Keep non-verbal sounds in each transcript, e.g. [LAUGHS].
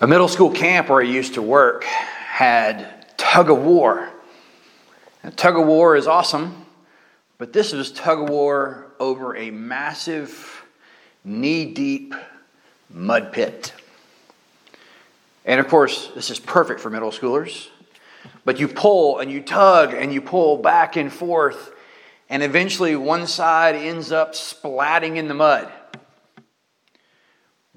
A middle school camp where I used to work had tug of war. And tug of war is awesome, but this was tug of war over a massive, knee deep mud pit. And of course, this is perfect for middle schoolers. But you pull and you tug and you pull back and forth, and eventually one side ends up splatting in the mud.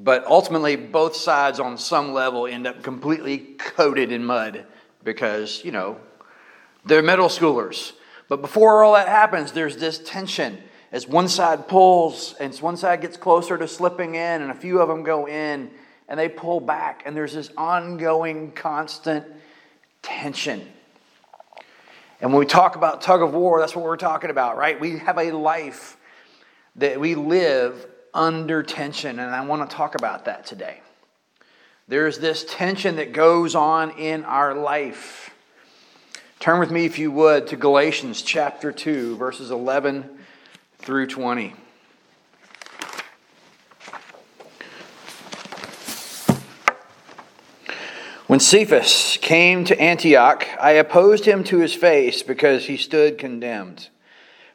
But ultimately, both sides on some level end up completely coated in mud because, you know, they're middle schoolers. But before all that happens, there's this tension as one side pulls and one side gets closer to slipping in, and a few of them go in and they pull back, and there's this ongoing, constant tension. And when we talk about tug of war, that's what we're talking about, right? We have a life that we live under tension, and I want to talk about that today. There's this tension that goes on in our life. Turn with me, if you would, to Galatians chapter 2, verses 11 through 20. When Cephas came to Antioch, I opposed him to his face because he stood condemned.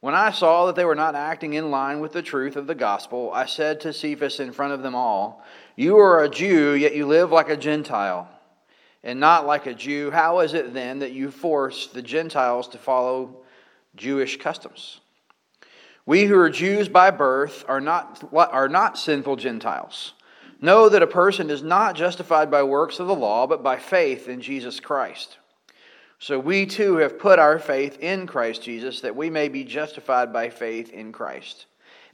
When I saw that they were not acting in line with the truth of the gospel, I said to Cephas in front of them all, You are a Jew, yet you live like a Gentile, and not like a Jew. How is it then that you force the Gentiles to follow Jewish customs? We who are Jews by birth are not, are not sinful Gentiles. Know that a person is not justified by works of the law, but by faith in Jesus Christ. So we too have put our faith in Christ Jesus that we may be justified by faith in Christ,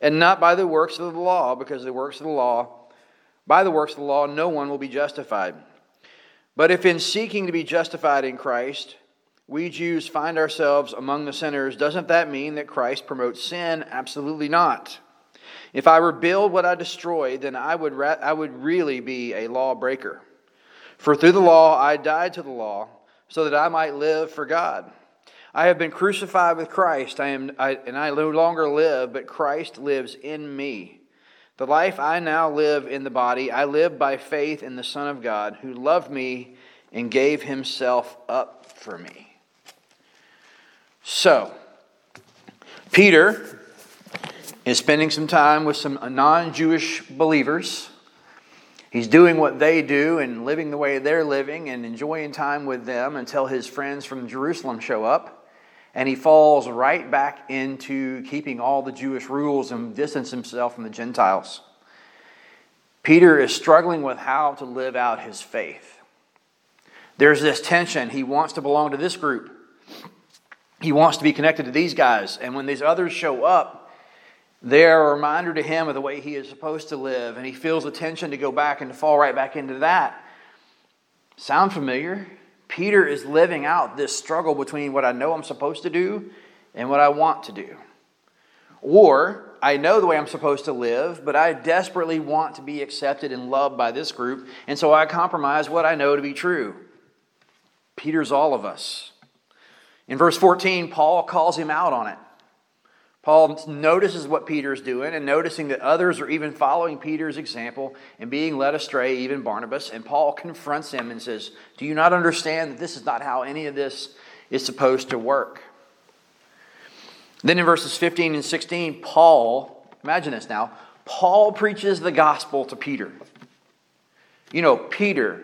and not by the works of the law, because the works of the law, by the works of the law, no one will be justified. But if in seeking to be justified in Christ, we Jews find ourselves among the sinners, doesn't that mean that Christ promotes sin? Absolutely not. If I rebuild what I destroyed, then I would, ra- I would really be a lawbreaker. For through the law I died to the law so that I might live for God. I have been crucified with Christ, I am, I, and I no longer live, but Christ lives in me. The life I now live in the body, I live by faith in the Son of God, who loved me and gave himself up for me. So, Peter is spending some time with some non Jewish believers He's doing what they do and living the way they're living and enjoying time with them until his friends from Jerusalem show up. And he falls right back into keeping all the Jewish rules and distance himself from the Gentiles. Peter is struggling with how to live out his faith. There's this tension. He wants to belong to this group, he wants to be connected to these guys. And when these others show up, they're a reminder to him of the way he is supposed to live, and he feels the tension to go back and to fall right back into that. Sound familiar? Peter is living out this struggle between what I know I'm supposed to do and what I want to do. Or, I know the way I'm supposed to live, but I desperately want to be accepted and loved by this group, and so I compromise what I know to be true. Peter's all of us. In verse 14, Paul calls him out on it. Paul notices what Peter's doing and noticing that others are even following Peter's example and being led astray, even Barnabas. And Paul confronts him and says, Do you not understand that this is not how any of this is supposed to work? Then in verses 15 and 16, Paul, imagine this now, Paul preaches the gospel to Peter. You know, Peter,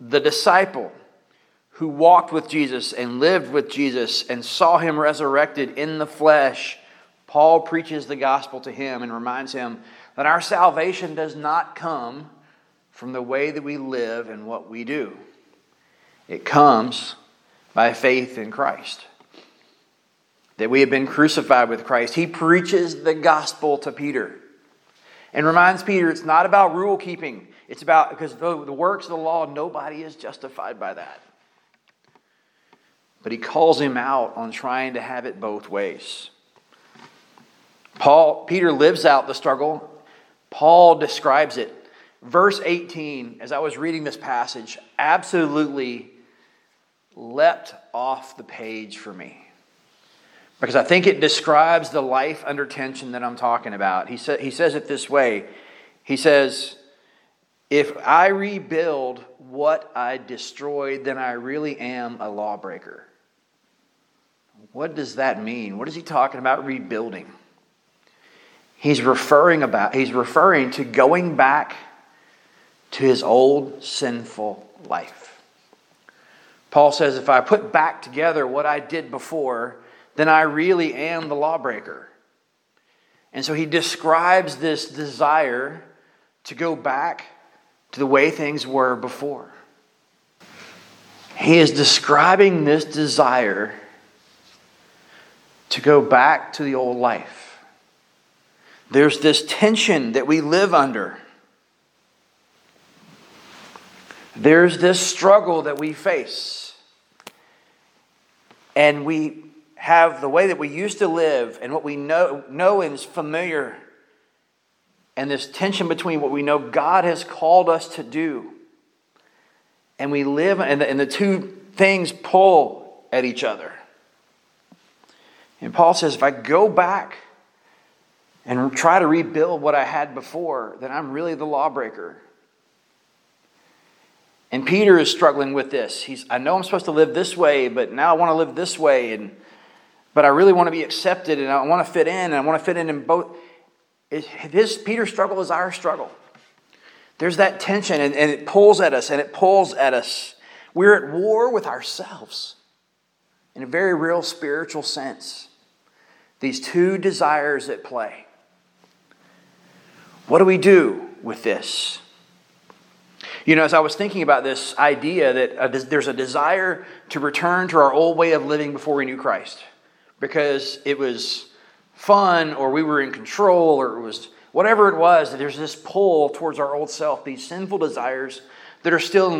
the disciple who walked with Jesus and lived with Jesus and saw him resurrected in the flesh, Paul preaches the gospel to him and reminds him that our salvation does not come from the way that we live and what we do. It comes by faith in Christ. That we have been crucified with Christ. He preaches the gospel to Peter and reminds Peter it's not about rule keeping. It's about, because the works of the law, nobody is justified by that. But he calls him out on trying to have it both ways. Paul, Peter lives out the struggle. Paul describes it. Verse 18, as I was reading this passage, absolutely leapt off the page for me. Because I think it describes the life under tension that I'm talking about. He, sa- he says it this way He says, If I rebuild what I destroyed, then I really am a lawbreaker. What does that mean? What is he talking about rebuilding? He's referring about he's referring to going back to his old sinful life. Paul says if I put back together what I did before, then I really am the lawbreaker. And so he describes this desire to go back to the way things were before. He is describing this desire to go back to the old life. There's this tension that we live under. There's this struggle that we face. And we have the way that we used to live and what we know, know is familiar, and this tension between what we know God has called us to do. And we live, and the, and the two things pull at each other. And Paul says, if I go back and try to rebuild what I had before, then I'm really the lawbreaker. And Peter is struggling with this. He's, I know I'm supposed to live this way, but now I want to live this way. And, but I really want to be accepted and I want to fit in and I want to fit in in both. It, his, Peter's struggle is our struggle. There's that tension and, and it pulls at us and it pulls at us. We're at war with ourselves in a very real spiritual sense. These two desires at play. What do we do with this? You know, as I was thinking about this idea that there's a desire to return to our old way of living before we knew Christ because it was fun or we were in control or it was whatever it was, that there's this pull towards our old self, these sinful desires that are still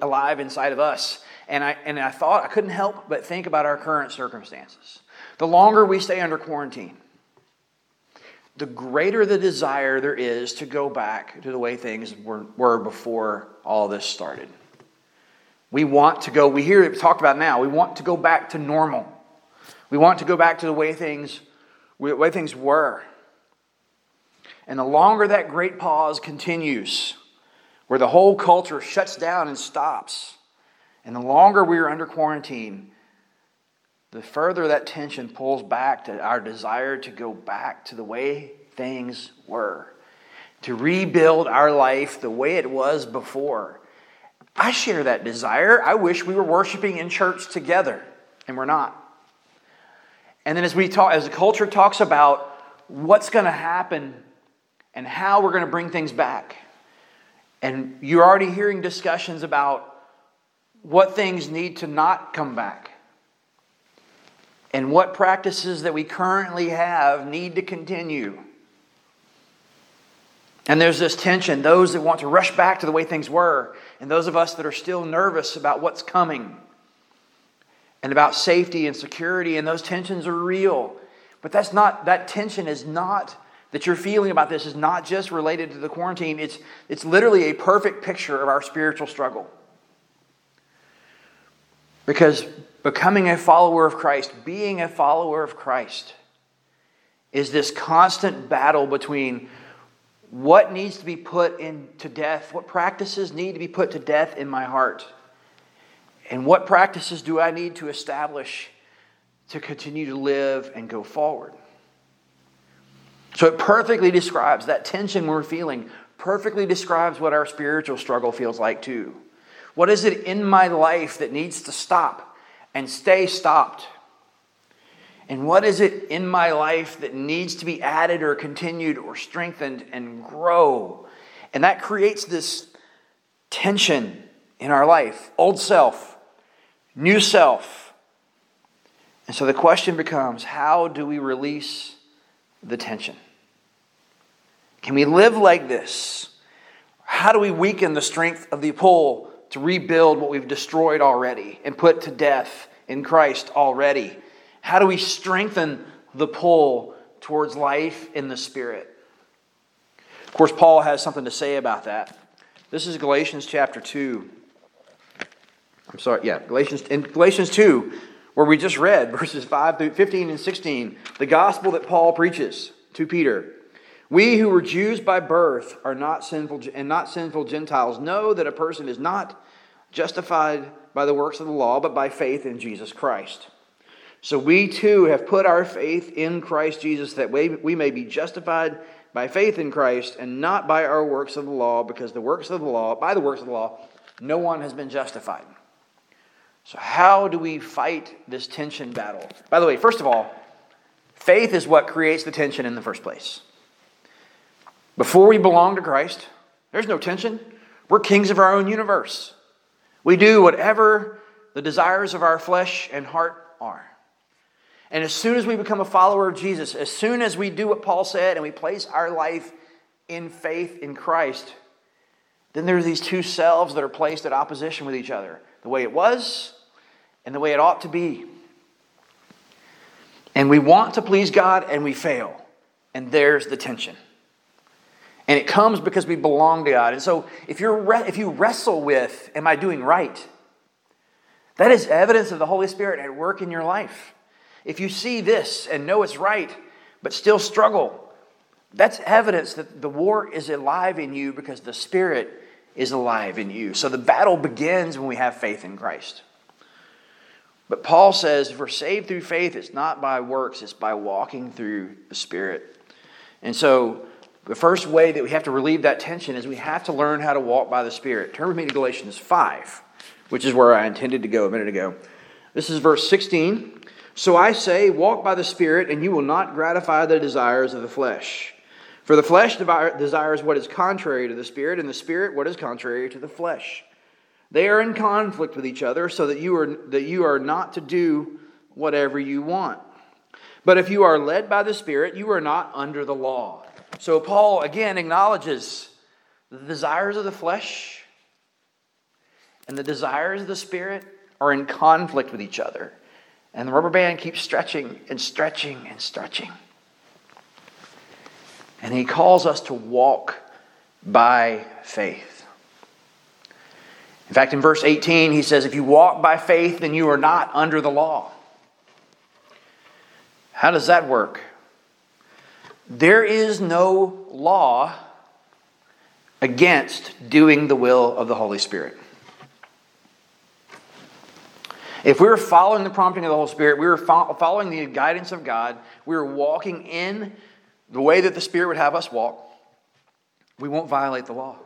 alive inside of us. And I, and I thought I couldn't help but think about our current circumstances. The longer we stay under quarantine, the greater the desire there is to go back to the way things were, were before all this started. We want to go, we hear it talked about now, we want to go back to normal. We want to go back to the way things, the way things were. And the longer that great pause continues, where the whole culture shuts down and stops, and the longer we are under quarantine, the further that tension pulls back to our desire to go back to the way things were, to rebuild our life the way it was before. I share that desire. I wish we were worshiping in church together, and we're not. And then as we talk, as the culture talks about what's going to happen and how we're going to bring things back, and you're already hearing discussions about what things need to not come back and what practices that we currently have need to continue. And there's this tension those that want to rush back to the way things were, and those of us that are still nervous about what's coming and about safety and security, and those tensions are real. But that's not, that tension is not, that you're feeling about this is not just related to the quarantine. It's, it's literally a perfect picture of our spiritual struggle. Because becoming a follower of Christ, being a follower of Christ, is this constant battle between what needs to be put into death, what practices need to be put to death in my heart, and what practices do I need to establish to continue to live and go forward. So it perfectly describes that tension we're feeling, perfectly describes what our spiritual struggle feels like too. What is it in my life that needs to stop and stay stopped? And what is it in my life that needs to be added or continued or strengthened and grow? And that creates this tension in our life old self, new self. And so the question becomes how do we release the tension? Can we live like this? How do we weaken the strength of the pull to rebuild what we've destroyed already and put to death in Christ already? How do we strengthen the pull towards life in the Spirit. Of course, Paul has something to say about that. This is Galatians chapter 2. I'm sorry, yeah, Galatians in Galatians 2, where we just read [LAUGHS] verses 5 through 15 and 16, the gospel that Paul preaches to Peter. We who were Jews by birth are not sinful and not sinful Gentiles know that a person is not justified by the works of the law, but by faith in Jesus Christ. So we too have put our faith in Christ Jesus that we may be justified by faith in Christ and not by our works of the law, because the works of the law, by the works of the law, no one has been justified. So, how do we fight this tension battle? By the way, first of all, faith is what creates the tension in the first place. Before we belong to Christ, there's no tension. We're kings of our own universe. We do whatever the desires of our flesh and heart are. And as soon as we become a follower of Jesus, as soon as we do what Paul said and we place our life in faith in Christ, then there's these two selves that are placed at opposition with each other the way it was and the way it ought to be. And we want to please God and we fail. And there's the tension. And it comes because we belong to God. And so if, you're if you wrestle with, am I doing right? That is evidence of the Holy Spirit at work in your life. If you see this and know it's right, but still struggle, that's evidence that the war is alive in you because the Spirit is alive in you. So the battle begins when we have faith in Christ. But Paul says if we're saved through faith, it's not by works, it's by walking through the Spirit. And so the first way that we have to relieve that tension is we have to learn how to walk by the Spirit. Turn with me to Galatians 5, which is where I intended to go a minute ago. This is verse 16. So I say, walk by the Spirit, and you will not gratify the desires of the flesh. For the flesh desires what is contrary to the Spirit, and the Spirit what is contrary to the flesh. They are in conflict with each other, so that you are, that you are not to do whatever you want. But if you are led by the Spirit, you are not under the law. So Paul again acknowledges the desires of the flesh and the desires of the Spirit are in conflict with each other. And the rubber band keeps stretching and stretching and stretching. And he calls us to walk by faith. In fact, in verse 18, he says, If you walk by faith, then you are not under the law. How does that work? There is no law against doing the will of the Holy Spirit. If we were following the prompting of the Holy Spirit, we were following the guidance of God, we were walking in the way that the Spirit would have us walk, we won't violate the law.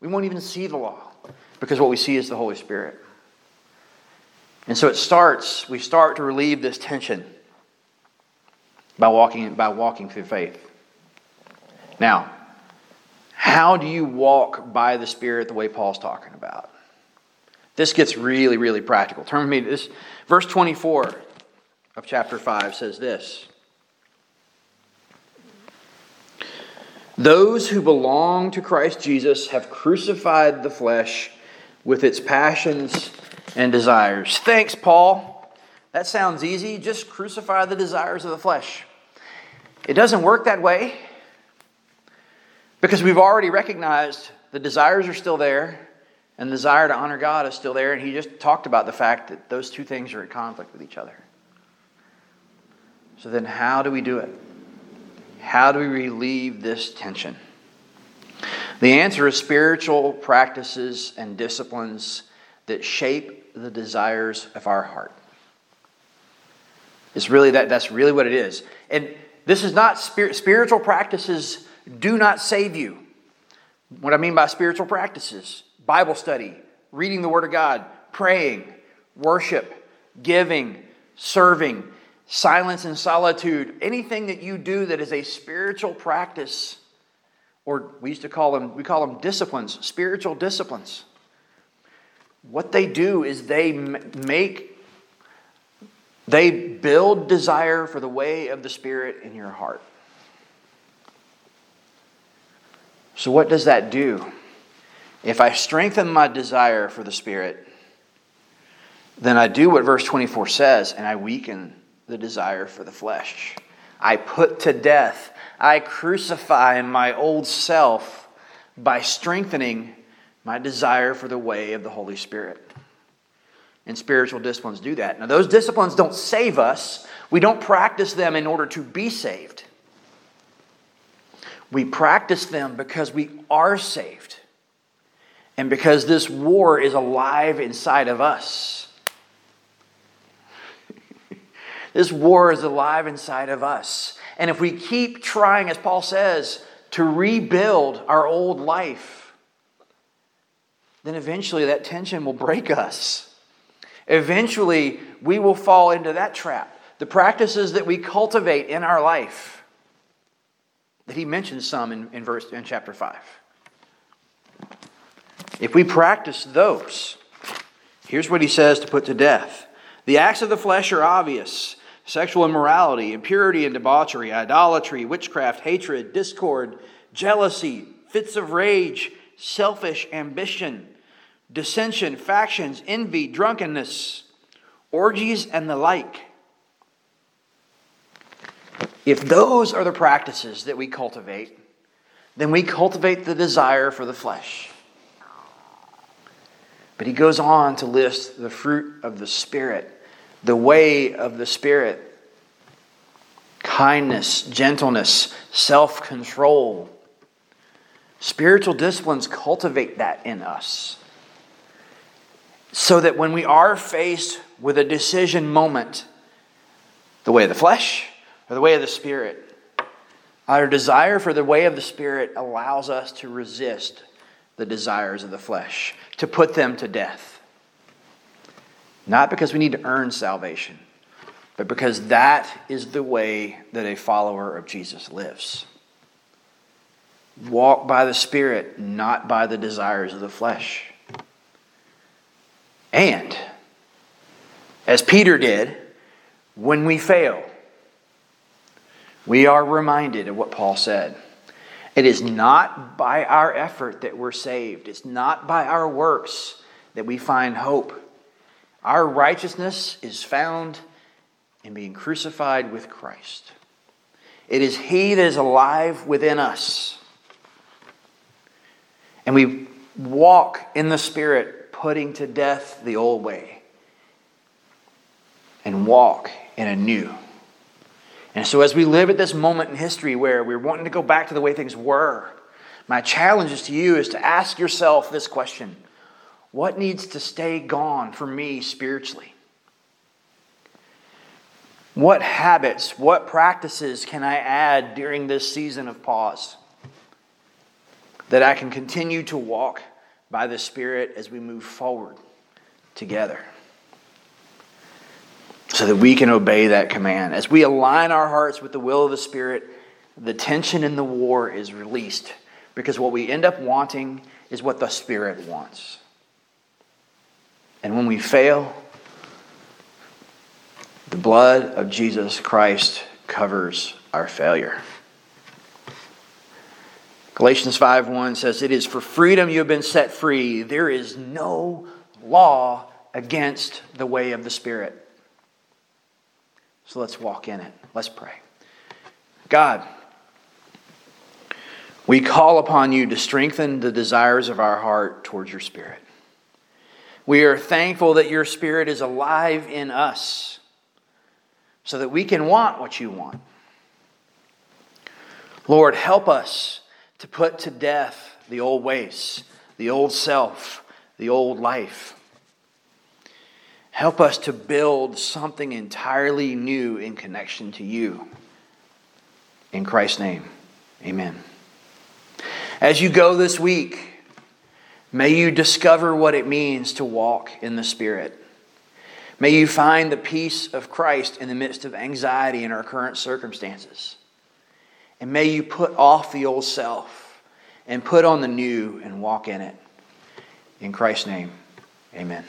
We won't even see the law because what we see is the Holy Spirit. And so it starts, we start to relieve this tension by walking, by walking through faith. Now, how do you walk by the Spirit the way Paul's talking about? This gets really, really practical. Turn with me to this. Verse 24 of chapter 5 says this Those who belong to Christ Jesus have crucified the flesh with its passions and desires. Thanks, Paul. That sounds easy. Just crucify the desires of the flesh. It doesn't work that way because we've already recognized the desires are still there and the desire to honor God is still there. And he just talked about the fact that those two things are in conflict with each other. So then, how do we do it? How do we relieve this tension? The answer is spiritual practices and disciplines that shape the desires of our heart. It's really that, that's really what it is. And this is not spirit, spiritual practices do not save you. What I mean by spiritual practices Bible study, reading the Word of God, praying, worship, giving, serving, silence and solitude, anything that you do that is a spiritual practice, or we used to call them, we call them disciplines, spiritual disciplines. What they do is they make, they build desire for the way of the Spirit in your heart. So, what does that do? If I strengthen my desire for the Spirit, then I do what verse 24 says, and I weaken the desire for the flesh. I put to death, I crucify my old self by strengthening my desire for the way of the Holy Spirit. And spiritual disciplines do that. Now, those disciplines don't save us, we don't practice them in order to be saved. We practice them because we are saved and because this war is alive inside of us. [LAUGHS] this war is alive inside of us. And if we keep trying, as Paul says, to rebuild our old life, then eventually that tension will break us. Eventually, we will fall into that trap. The practices that we cultivate in our life that he mentions some in, in verse in chapter 5. If we practice those, here's what he says to put to death. The acts of the flesh are obvious sexual immorality, impurity and debauchery, idolatry, witchcraft, hatred, discord, jealousy, fits of rage, selfish ambition, dissension, factions, envy, drunkenness, orgies, and the like if those are the practices that we cultivate, then we cultivate the desire for the flesh. But he goes on to list the fruit of the Spirit, the way of the Spirit kindness, gentleness, self control. Spiritual disciplines cultivate that in us. So that when we are faced with a decision moment, the way of the flesh or the way of the Spirit. Our desire for the way of the Spirit allows us to resist the desires of the flesh, to put them to death. Not because we need to earn salvation, but because that is the way that a follower of Jesus lives. Walk by the Spirit, not by the desires of the flesh. And, as Peter did, when we fail, we are reminded of what Paul said. It is not by our effort that we're saved, it's not by our works that we find hope. Our righteousness is found in being crucified with Christ. It is He that is alive within us. And we walk in the Spirit, putting to death the old way, and walk in a new and so, as we live at this moment in history where we're wanting to go back to the way things were, my challenge is to you is to ask yourself this question What needs to stay gone for me spiritually? What habits, what practices can I add during this season of pause that I can continue to walk by the Spirit as we move forward together? so that we can obey that command. As we align our hearts with the will of the Spirit, the tension in the war is released because what we end up wanting is what the Spirit wants. And when we fail, the blood of Jesus Christ covers our failure. Galatians 5:1 says it is for freedom you have been set free. There is no law against the way of the Spirit. So let's walk in it. Let's pray. God, we call upon you to strengthen the desires of our heart towards your Spirit. We are thankful that your Spirit is alive in us so that we can want what you want. Lord, help us to put to death the old ways, the old self, the old life. Help us to build something entirely new in connection to you. In Christ's name, amen. As you go this week, may you discover what it means to walk in the Spirit. May you find the peace of Christ in the midst of anxiety in our current circumstances. And may you put off the old self and put on the new and walk in it. In Christ's name, amen.